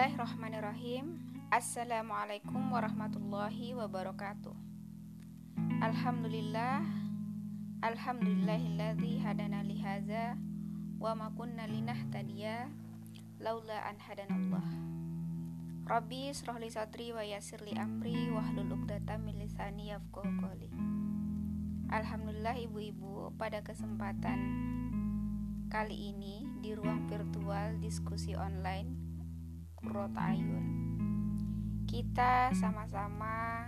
Bismillahirrahmanirrahim. Assalamualaikum warahmatullahi wabarakatuh. Alhamdulillah Alhamdulillahilladzi hadana lihaza Wa ma kunna linahtadiya Laula an hadanallah Rabbi srohli satri wa yasir li amri Wahlul uqdata min lisani yafqahu Alhamdulillah ibu-ibu pada kesempatan kali ini di ruang virtual diskusi online Kurot Ayun Kita sama-sama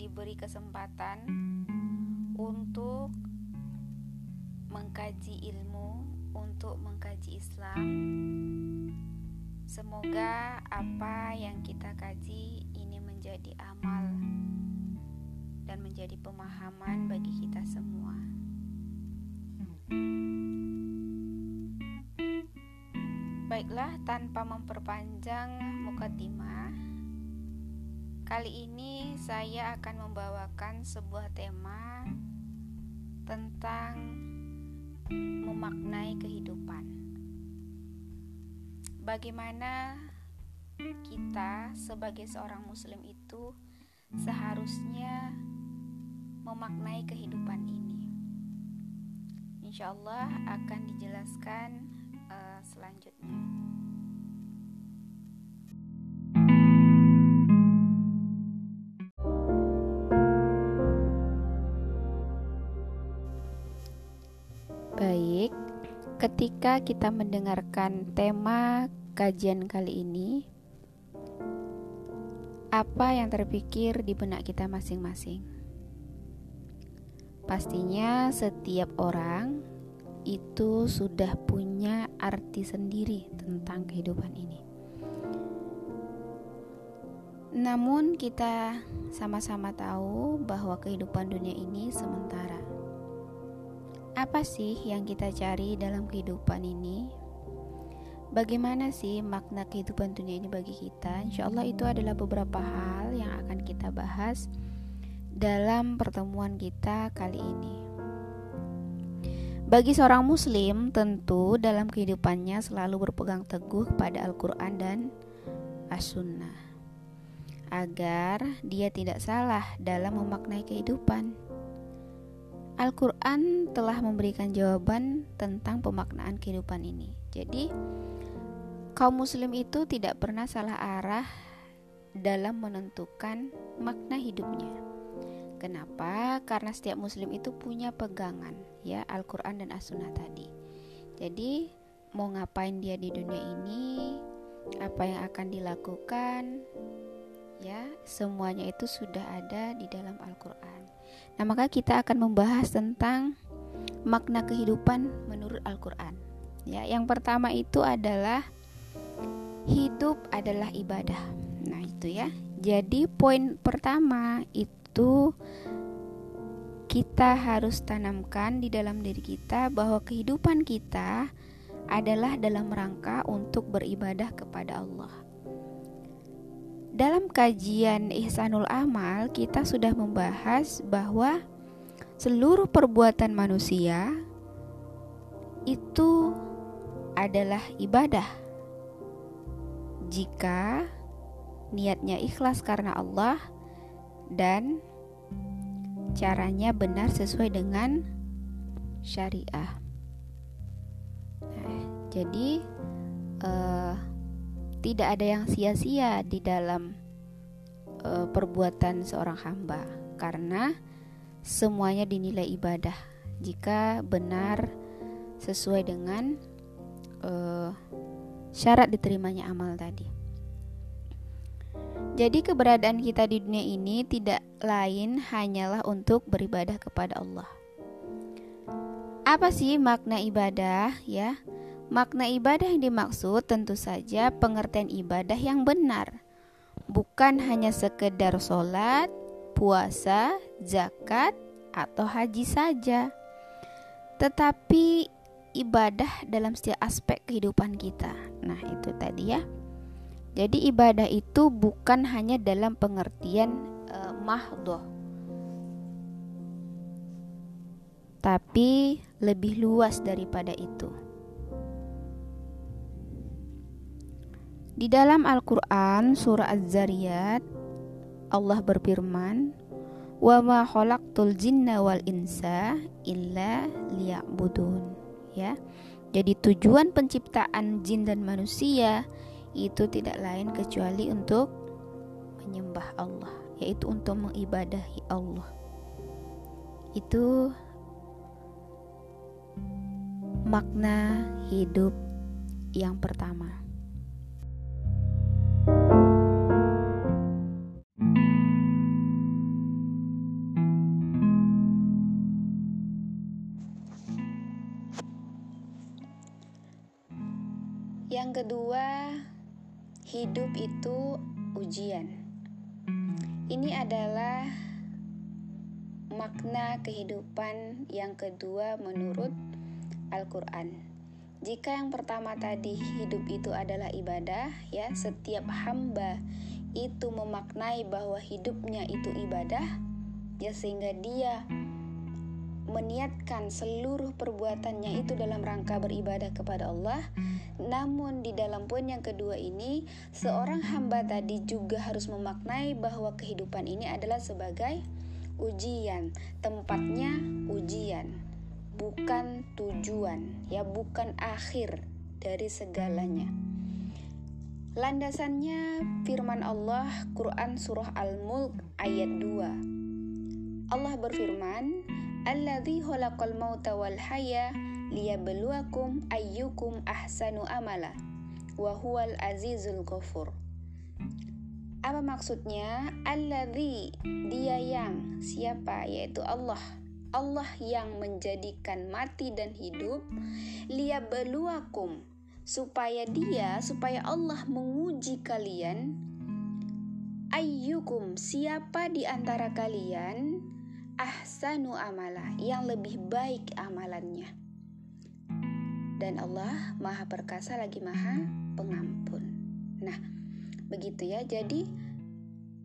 diberi kesempatan untuk mengkaji ilmu, untuk mengkaji Islam. Semoga apa yang kita kaji ini menjadi amal dan menjadi pemahaman bagi kita semua. Baiklah, tanpa memperpanjang mukadimah, kali ini saya akan membawakan sebuah tema tentang memaknai kehidupan. Bagaimana kita sebagai seorang muslim itu seharusnya memaknai kehidupan ini. Insya Allah akan dijelaskan selanjutnya. Baik, ketika kita mendengarkan tema kajian kali ini, apa yang terpikir di benak kita masing-masing? Pastinya, setiap orang itu sudah punya arti sendiri tentang kehidupan ini. Namun, kita sama-sama tahu bahwa kehidupan dunia ini sementara. Apa sih yang kita cari dalam kehidupan ini? Bagaimana sih makna kehidupan dunia ini bagi kita? Insya Allah, itu adalah beberapa hal yang akan kita bahas dalam pertemuan kita kali ini. Bagi seorang muslim, tentu dalam kehidupannya selalu berpegang teguh pada Al-Quran dan As-Sunnah agar dia tidak salah dalam memaknai kehidupan. Al-Quran telah memberikan jawaban tentang pemaknaan kehidupan ini. Jadi, kaum Muslim itu tidak pernah salah arah dalam menentukan makna hidupnya. Kenapa? Karena setiap muslim itu punya pegangan ya Al-Qur'an dan As-Sunnah tadi. Jadi, mau ngapain dia di dunia ini, apa yang akan dilakukan, ya, semuanya itu sudah ada di dalam Al-Qur'an. Nah, maka kita akan membahas tentang makna kehidupan menurut Al-Qur'an. Ya, yang pertama itu adalah hidup adalah ibadah. Nah, itu ya. Jadi poin pertama itu itu kita harus tanamkan di dalam diri kita bahwa kehidupan kita adalah dalam rangka untuk beribadah kepada Allah. Dalam kajian Ihsanul Amal, kita sudah membahas bahwa seluruh perbuatan manusia itu adalah ibadah. Jika niatnya ikhlas karena Allah, dan caranya benar sesuai dengan syariah. Nah, jadi uh, tidak ada yang sia-sia di dalam uh, perbuatan seorang hamba karena semuanya dinilai ibadah jika benar sesuai dengan uh, syarat diterimanya amal tadi. Jadi keberadaan kita di dunia ini tidak lain hanyalah untuk beribadah kepada Allah. Apa sih makna ibadah ya? Makna ibadah yang dimaksud tentu saja pengertian ibadah yang benar. Bukan hanya sekedar sholat, puasa, zakat, atau haji saja. Tetapi ibadah dalam setiap aspek kehidupan kita. Nah, itu tadi ya. Jadi ibadah itu bukan hanya dalam pengertian uh, mahdoh tapi lebih luas daripada itu. Di dalam Al-Qur'an surah Az-Zariyat Allah berfirman, "Wa ma khalaqtul jinna wal insa illa liya'budun." Ya. Jadi tujuan penciptaan jin dan manusia itu tidak lain kecuali untuk menyembah Allah, yaitu untuk mengibadahi Allah. Itu makna hidup yang pertama. Yang kedua, hidup itu ujian. Ini adalah makna kehidupan yang kedua menurut Al-Qur'an. Jika yang pertama tadi hidup itu adalah ibadah, ya, setiap hamba itu memaknai bahwa hidupnya itu ibadah, ya sehingga dia meniatkan seluruh perbuatannya itu dalam rangka beribadah kepada Allah. Namun di dalam poin yang kedua ini, seorang hamba tadi juga harus memaknai bahwa kehidupan ini adalah sebagai ujian, tempatnya ujian, bukan tujuan, ya bukan akhir dari segalanya. Landasannya firman Allah Quran surah Al-Mulk ayat 2. Allah berfirman, Alladzi khalaqal mauta wal haya liyabluwakum ayyukum ahsanu amala wa huwal azizul ghafur. Apa maksudnya? Alladzi dia yang siapa yaitu Allah. Allah yang menjadikan mati dan hidup liyabluwakum supaya dia supaya Allah menguji kalian ayyukum siapa di antara kalian ahsanu amala yang lebih baik amalannya. Dan Allah Maha Perkasa lagi Maha Pengampun. Nah, begitu ya. Jadi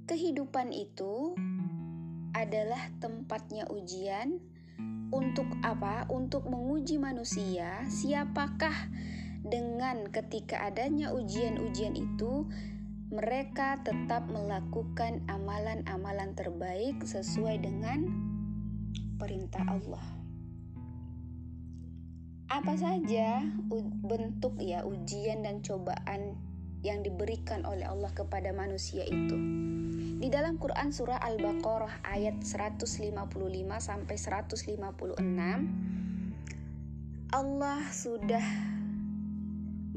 kehidupan itu adalah tempatnya ujian untuk apa? Untuk menguji manusia siapakah dengan ketika adanya ujian-ujian itu mereka tetap melakukan amalan-amalan terbaik sesuai dengan perintah Allah. Apa saja bentuk ya ujian dan cobaan yang diberikan oleh Allah kepada manusia itu? Di dalam Quran surah Al-Baqarah ayat 155 sampai 156 Allah sudah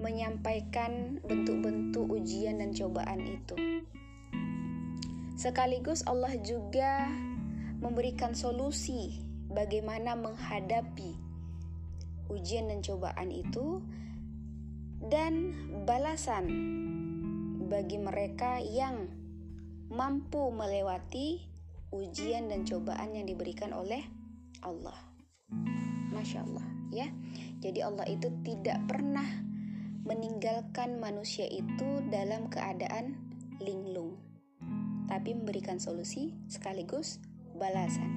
menyampaikan bentuk-bentuk ujian dan cobaan itu. Sekaligus Allah juga memberikan solusi bagaimana menghadapi ujian dan cobaan itu dan balasan bagi mereka yang mampu melewati ujian dan cobaan yang diberikan oleh Allah. Masya Allah, ya. Jadi Allah itu tidak pernah meninggalkan manusia itu dalam keadaan linglung, tapi memberikan solusi sekaligus balasan.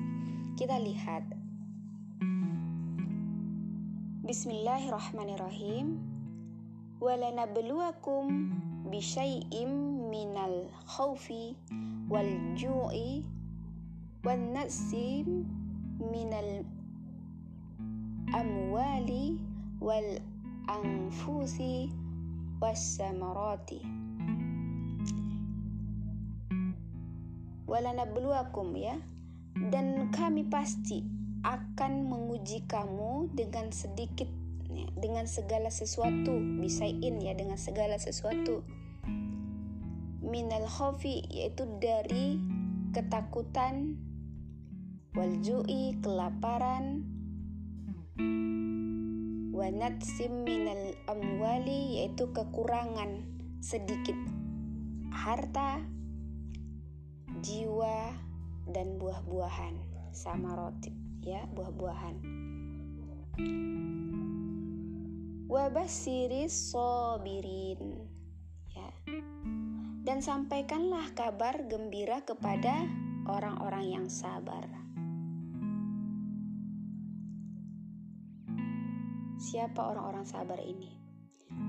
Kita lihat. Bismillahirrahmanirrahim. Walanabluwakum bisyai'im minal khawfi wal ju'i wan nasim minal amwali wal anfusi wassamarati. Walanabluwakum ya. Dan kami pasti akan menguji kamu dengan sedikit dengan segala sesuatu. Bisain ya dengan segala sesuatu. Minal khofi yaitu dari ketakutan waljui kelaparan wanatsim minal amwali yaitu kekurangan sedikit harta, jiwa dan buah-buahan sama roti ya buah-buahan. Wabasiri sobirin ya. Dan sampaikanlah kabar gembira kepada orang-orang yang sabar Siapa orang-orang sabar ini?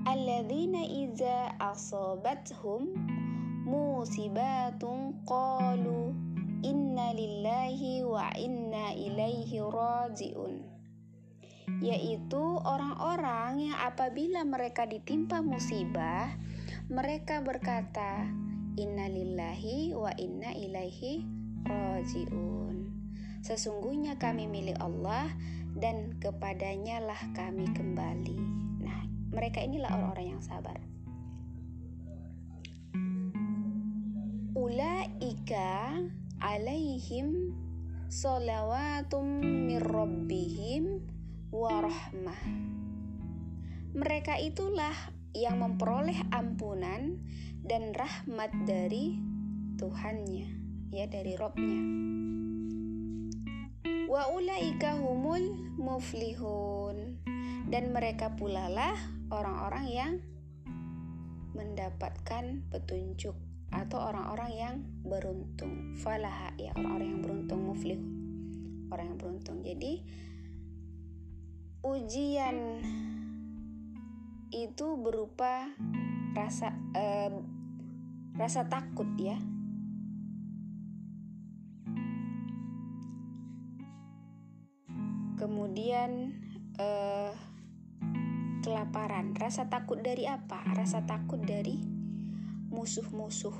alladzina iza asabathum musibatun qalu inna lillahi wa inna ilaihi rajiun yaitu orang-orang yang apabila mereka ditimpa musibah mereka berkata inna lillahi wa inna ilaihi rajiun sesungguhnya kami milik Allah dan kepadanya lah kami kembali nah mereka inilah orang-orang yang sabar ulaika alaihim salawatum warahmah. Mereka itulah yang memperoleh ampunan dan rahmat dari Tuhannya, ya dari Robnya. Wa ulaika humul muflihun. Dan mereka pula lah orang-orang yang mendapatkan petunjuk atau orang-orang yang beruntung. Falah ya orang-orang yang beruntung muflih orang yang beruntung. Jadi ujian itu berupa rasa eh, rasa takut ya kemudian eh, kelaparan rasa takut dari apa rasa takut dari musuh-musuh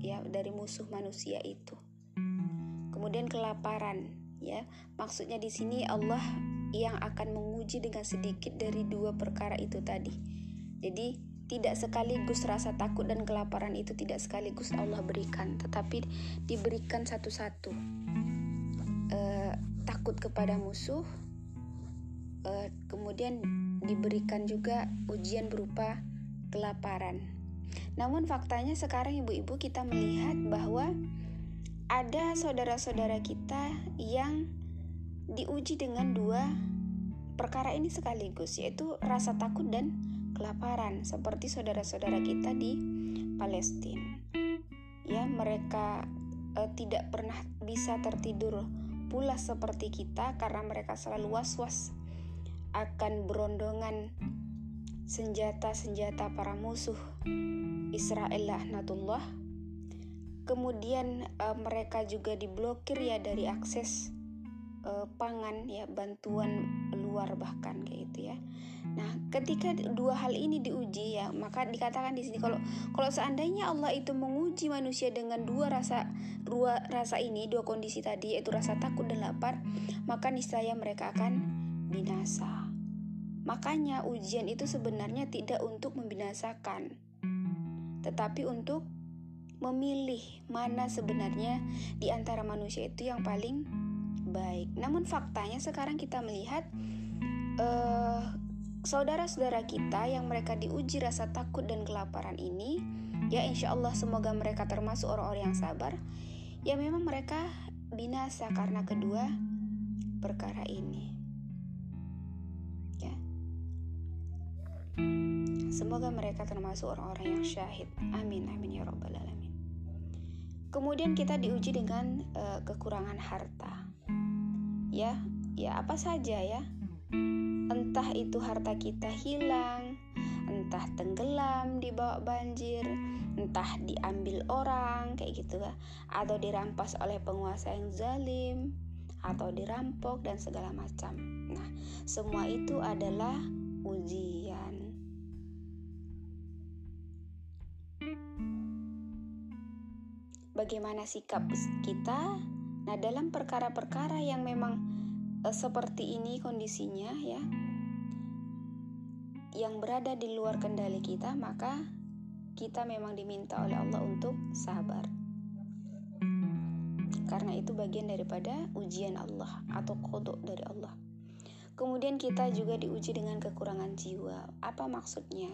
ya dari musuh manusia itu. Kemudian kelaparan ya. Maksudnya di sini Allah yang akan menguji dengan sedikit dari dua perkara itu tadi. Jadi tidak sekaligus rasa takut dan kelaparan itu tidak sekaligus Allah berikan, tetapi diberikan satu-satu. Takut kepada musuh, e, kemudian diberikan juga ujian berupa kelaparan. Namun faktanya sekarang ibu-ibu kita melihat bahwa ada saudara-saudara kita yang diuji dengan dua perkara ini sekaligus yaitu rasa takut dan kelaparan seperti saudara-saudara kita di Palestina. Ya, mereka eh, tidak pernah bisa tertidur pula seperti kita karena mereka selalu was-was akan berondongan senjata-senjata para musuh Israel laknatullah. Kemudian uh, mereka juga diblokir ya dari akses uh, pangan ya bantuan luar bahkan kayak gitu ya. Nah, ketika dua hal ini diuji ya, maka dikatakan di sini kalau kalau seandainya Allah itu menguji manusia dengan dua rasa dua rasa ini, dua kondisi tadi yaitu rasa takut dan lapar, maka niscaya mereka akan binasa. Makanya ujian itu sebenarnya tidak untuk membinasakan, tetapi untuk memilih mana sebenarnya di antara manusia itu yang paling baik. Namun faktanya sekarang kita melihat uh, saudara-saudara kita yang mereka diuji rasa takut dan kelaparan ini, ya insya Allah semoga mereka termasuk orang-orang yang sabar. Ya memang mereka binasa karena kedua perkara ini. Semoga mereka termasuk orang-orang yang syahid. Amin, amin ya robbal alamin. Kemudian kita diuji dengan uh, kekurangan harta. Ya, ya apa saja ya. Entah itu harta kita hilang, entah tenggelam di bawah banjir, entah diambil orang kayak gitu ya, atau dirampas oleh penguasa yang zalim, atau dirampok dan segala macam. Nah, semua itu adalah ujian. bagaimana sikap kita. Nah, dalam perkara-perkara yang memang uh, seperti ini kondisinya ya, yang berada di luar kendali kita, maka kita memang diminta oleh Allah untuk sabar. Karena itu bagian daripada ujian Allah atau kodok dari Allah. Kemudian kita juga diuji dengan kekurangan jiwa. Apa maksudnya?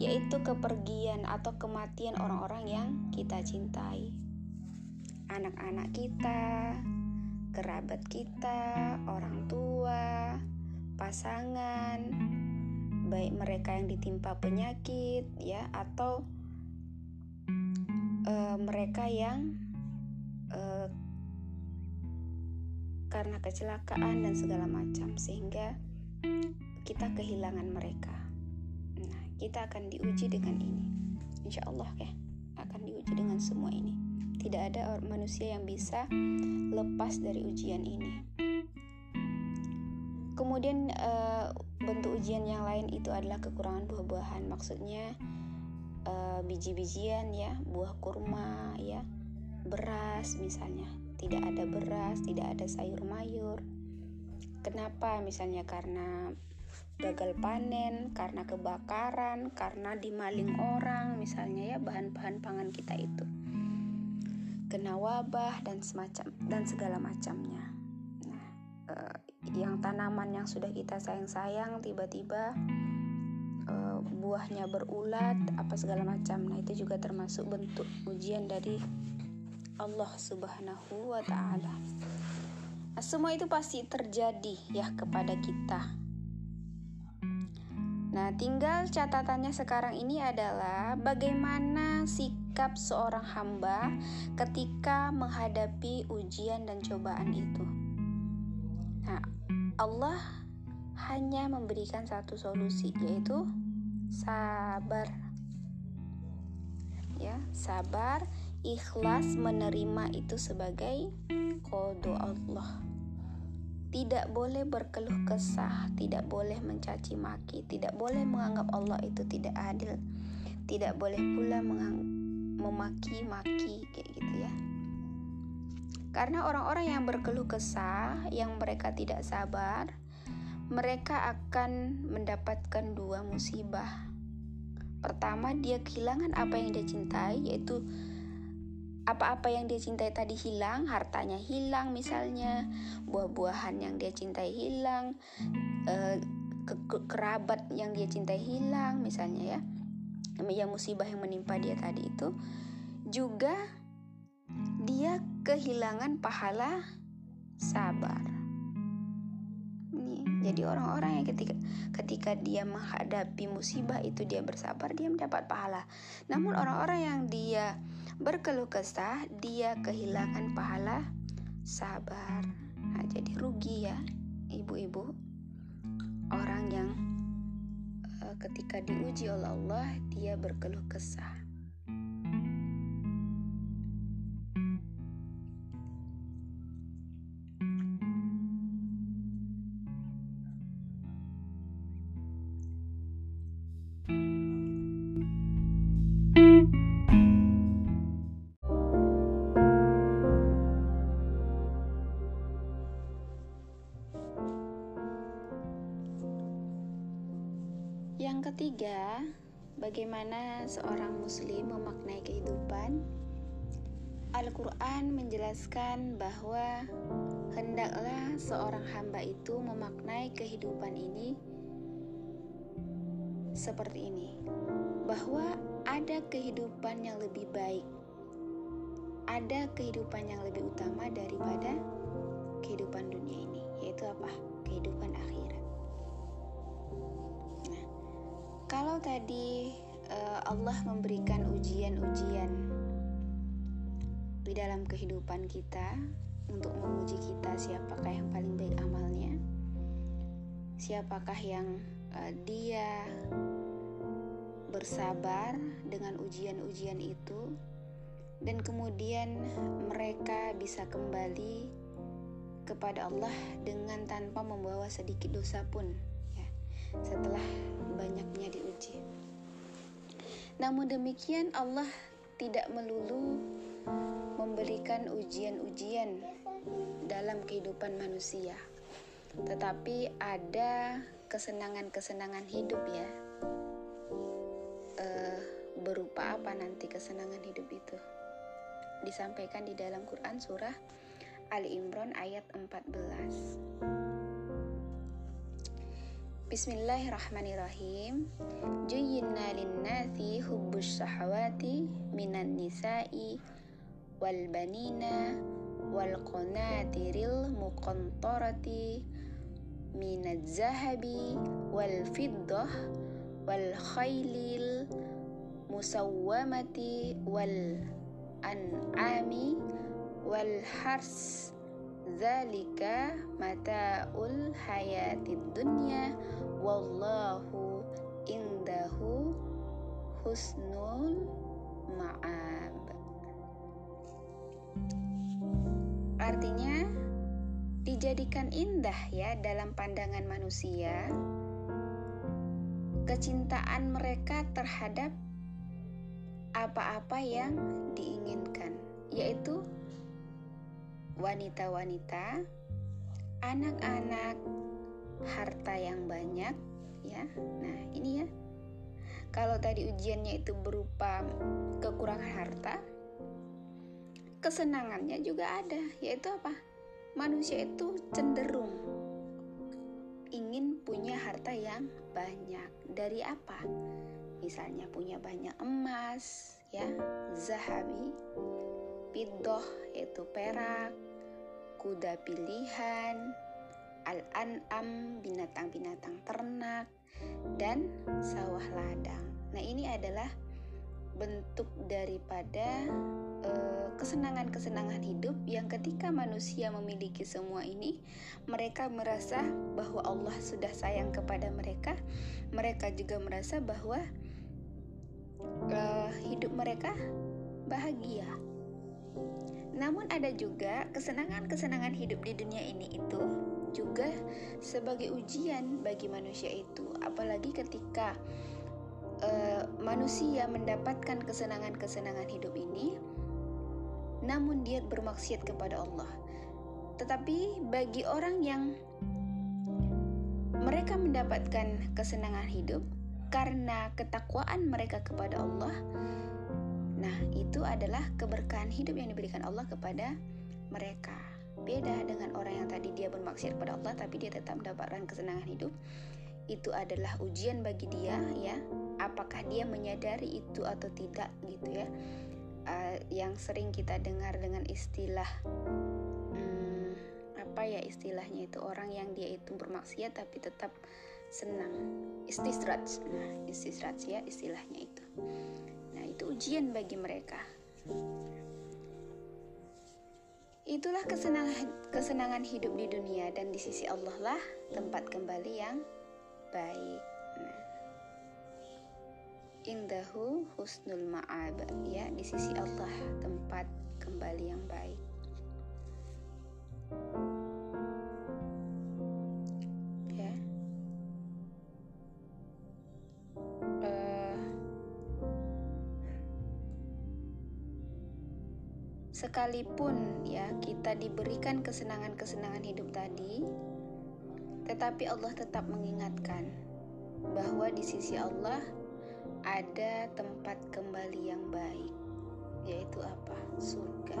Yaitu kepergian atau kematian orang-orang yang kita cintai anak-anak kita, kerabat kita, orang tua, pasangan, baik mereka yang ditimpa penyakit ya atau uh, mereka yang uh, karena kecelakaan dan segala macam sehingga kita kehilangan mereka. Nah, kita akan diuji dengan ini. Insya Allah ya, akan diuji dengan semua ini. Tidak ada manusia yang bisa lepas dari ujian ini. Kemudian uh, bentuk ujian yang lain itu adalah kekurangan buah-buahan. Maksudnya uh, biji-bijian ya, buah kurma ya, beras misalnya. Tidak ada beras, tidak ada sayur mayur. Kenapa? Misalnya karena gagal panen, karena kebakaran, karena dimaling orang, misalnya ya bahan-bahan pangan kita itu kena wabah dan semacam dan segala macamnya. Nah, uh, yang tanaman yang sudah kita sayang-sayang tiba-tiba uh, buahnya berulat apa segala macam. Nah, itu juga termasuk bentuk ujian dari Allah Subhanahu wa taala. Nah, semua itu pasti terjadi ya kepada kita. Nah, tinggal catatannya sekarang ini adalah bagaimana sikap seorang hamba ketika menghadapi ujian dan cobaan itu. Nah, Allah hanya memberikan satu solusi yaitu sabar. Ya, sabar, ikhlas menerima itu sebagai kode Allah tidak boleh berkeluh kesah, tidak boleh mencaci maki, tidak boleh menganggap Allah itu tidak adil, tidak boleh pula memaki-maki kayak gitu ya. Karena orang-orang yang berkeluh kesah, yang mereka tidak sabar, mereka akan mendapatkan dua musibah. Pertama, dia kehilangan apa yang dia cintai, yaitu apa-apa yang dia cintai tadi hilang, hartanya hilang misalnya, buah-buahan yang dia cintai hilang, eh, ke kerabat yang dia cintai hilang misalnya ya. Yang musibah yang menimpa dia tadi itu juga dia kehilangan pahala sabar. Jadi orang-orang yang ketika ketika dia menghadapi musibah itu dia bersabar, dia mendapat pahala. Namun orang-orang yang dia berkeluh kesah, dia kehilangan pahala sabar. Nah, jadi rugi ya, ibu-ibu. Orang yang uh, ketika diuji oleh Allah, dia berkeluh kesah. Ketiga, bagaimana seorang muslim memaknai kehidupan? Al-Quran menjelaskan bahwa hendaklah seorang hamba itu memaknai kehidupan ini seperti ini, bahwa ada kehidupan yang lebih baik, ada kehidupan yang lebih utama daripada kehidupan dunia ini, yaitu apa? Kehidupan akhirat. Kalau tadi uh, Allah memberikan ujian-ujian di dalam kehidupan kita untuk menguji kita siapakah yang paling baik amalnya, siapakah yang uh, dia bersabar dengan ujian-ujian itu, dan kemudian mereka bisa kembali kepada Allah dengan tanpa membawa sedikit dosa pun setelah banyaknya diuji. Namun demikian Allah tidak melulu memberikan ujian-ujian dalam kehidupan manusia. Tetapi ada kesenangan-kesenangan hidup ya. E, berupa apa nanti kesenangan hidup itu? Disampaikan di dalam Quran surah Ali Imran ayat 14. بسم الله الرحمن الرحيم جيدنا للناس حب الشهوات من النساء والبنين والقناطر المقنطرة من الذهب والفضة والخيل المسومة والأنعام والحرث Zalika mata'ul hayatid dunya wallahu indahu husnul ma'ab. Artinya dijadikan indah ya dalam pandangan manusia kecintaan mereka terhadap apa-apa yang diinginkan, yaitu wanita-wanita, anak-anak, harta yang banyak, ya. Nah, ini ya. Kalau tadi ujiannya itu berupa kekurangan harta, kesenangannya juga ada, yaitu apa? Manusia itu cenderung ingin punya harta yang banyak. Dari apa? Misalnya punya banyak emas, ya, zahabi, pidoh yaitu perak, kuda pilihan, al-an'am binatang-binatang ternak, dan sawah ladang. Nah, ini adalah bentuk daripada Eh, kesenangan-kesenangan hidup yang ketika manusia memiliki semua ini, mereka merasa bahwa Allah sudah sayang kepada mereka. Mereka juga merasa bahwa uh, hidup mereka bahagia. Namun ada juga kesenangan-kesenangan hidup di dunia ini itu juga sebagai ujian bagi manusia itu, apalagi ketika uh, manusia mendapatkan kesenangan-kesenangan hidup ini namun dia bermaksiat kepada Allah. Tetapi bagi orang yang mereka mendapatkan kesenangan hidup karena ketakwaan mereka kepada Allah, nah itu adalah keberkahan hidup yang diberikan Allah kepada mereka. Beda dengan orang yang tadi dia bermaksiat kepada Allah tapi dia tetap mendapatkan kesenangan hidup. Itu adalah ujian bagi dia ya. Apakah dia menyadari itu atau tidak gitu ya uh, yang sering kita dengar dengan istilah hmm, apa ya istilahnya itu orang yang dia itu bermaksiat tapi tetap senang istisraj nah istisraj ya istilahnya itu nah itu ujian bagi mereka. Itulah kesenangan kesenangan hidup di dunia dan di sisi Allah lah tempat kembali yang baik. Nah indahu husnul ma'ab. Ya di sisi Allah tempat kembali yang baik sekalipun ya kita diberikan kesenangan-kesenangan hidup tadi tetapi Allah tetap mengingatkan bahwa di sisi Allah ada tempat kembali yang baik yaitu apa? Surga.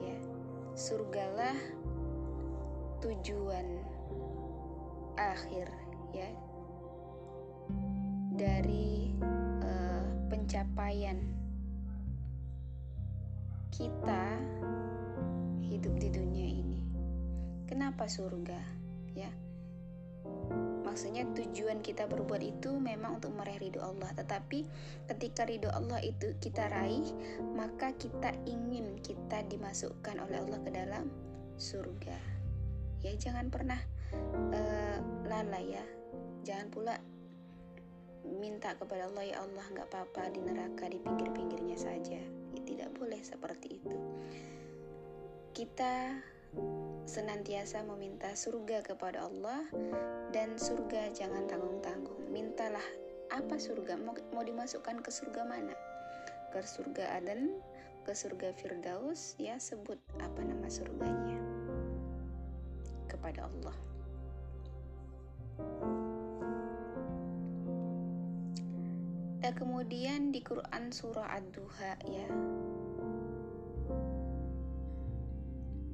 Ya surgalah tujuan akhir ya dari uh, pencapaian kita hidup di dunia ini. Kenapa surga? Ya. Maksudnya tujuan kita berbuat itu memang untuk meraih ridho Allah. Tetapi ketika ridho Allah itu kita raih maka kita ingin kita dimasukkan oleh Allah ke dalam surga. Ya jangan pernah uh, lalai ya. Jangan pula minta kepada Allah ya Allah nggak apa-apa di neraka di pinggir-pinggirnya saja tidak boleh seperti itu kita senantiasa meminta surga kepada Allah dan surga jangan tanggung-tanggung. Mintalah apa surga mau, mau dimasukkan ke surga mana? Ke surga Aden, ke surga Firdaus, ya sebut apa nama surganya kepada Allah. Dan kemudian di Quran surah Ad-Duha ya.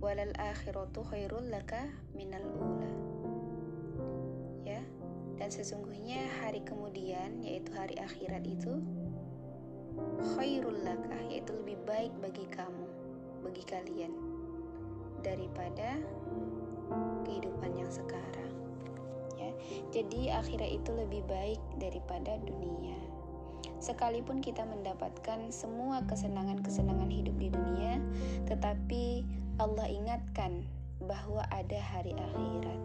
Walal akhiratu khairul laka minal ula. Ya dan sesungguhnya hari kemudian yaitu hari akhirat itu khairul laka yaitu lebih baik bagi kamu bagi kalian daripada kehidupan yang sekarang. Ya jadi akhirat itu lebih baik daripada dunia sekalipun kita mendapatkan semua kesenangan-kesenangan hidup di dunia tetapi Allah ingatkan bahwa ada hari akhirat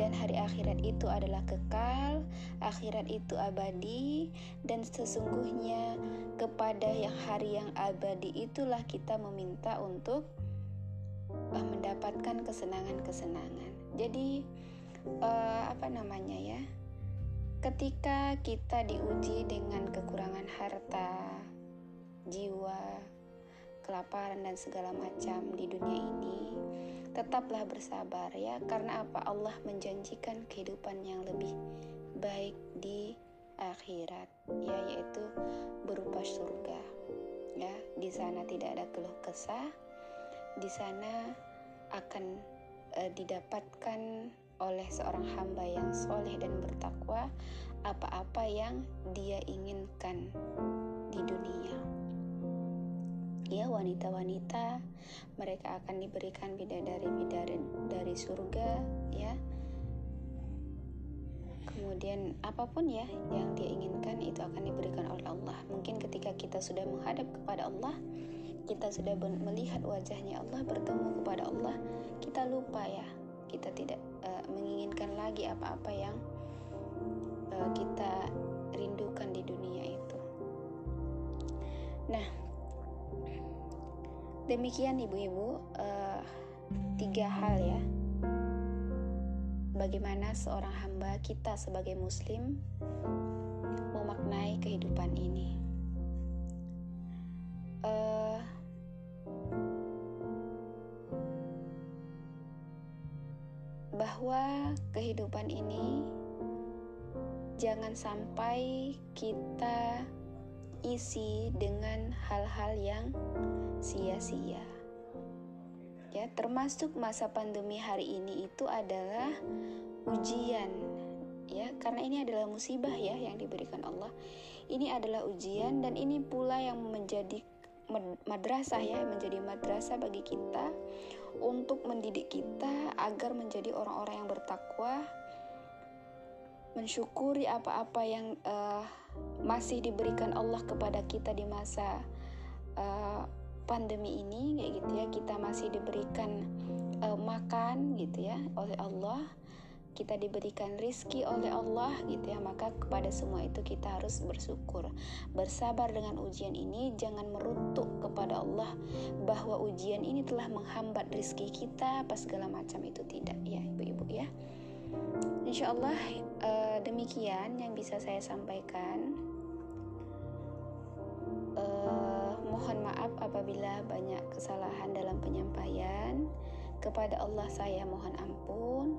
dan hari akhirat itu adalah kekal, akhirat itu abadi dan sesungguhnya kepada yang hari yang abadi itulah kita meminta untuk uh, mendapatkan kesenangan-kesenangan. Jadi uh, apa namanya ya? Ketika kita diuji dengan kekurangan harta, jiwa, kelaparan dan segala macam di dunia ini, tetaplah bersabar ya karena apa? Allah menjanjikan kehidupan yang lebih baik di akhirat ya yaitu berupa surga ya. Di sana tidak ada keluh kesah di sana akan uh, didapatkan oleh seorang hamba yang soleh dan bertakwa apa-apa yang dia inginkan di dunia. Ya wanita-wanita mereka akan diberikan bidadari-bidadari dari surga ya. Kemudian apa pun ya yang dia inginkan itu akan diberikan oleh Allah. Mungkin ketika kita sudah menghadap kepada Allah, kita sudah melihat wajahnya Allah, bertemu kepada Allah, kita lupa ya kita tidak uh, menginginkan lagi apa-apa yang uh, kita rindukan di dunia itu. Nah, demikian ibu-ibu uh, tiga hal ya. Bagaimana seorang hamba kita sebagai Muslim memaknai kehidupan ini. Uh, bahwa kehidupan ini jangan sampai kita isi dengan hal-hal yang sia-sia. Ya, termasuk masa pandemi hari ini itu adalah ujian ya, karena ini adalah musibah ya yang diberikan Allah. Ini adalah ujian dan ini pula yang menjadi madrasah ya, menjadi madrasah bagi kita untuk mendidik kita agar menjadi orang-orang yang bertakwa, mensyukuri apa-apa yang uh, masih diberikan Allah kepada kita di masa uh, pandemi ini, kayak gitu ya. Kita masih diberikan uh, makan, gitu ya, oleh Allah kita diberikan rizki oleh Allah gitu ya maka kepada semua itu kita harus bersyukur. Bersabar dengan ujian ini jangan merutuk kepada Allah bahwa ujian ini telah menghambat rizki kita apa segala macam itu tidak ya ibu-ibu ya. Insya Allah uh, demikian yang bisa saya sampaikan. Uh, mohon maaf apabila banyak kesalahan dalam penyampaian. Kepada Allah saya mohon ampun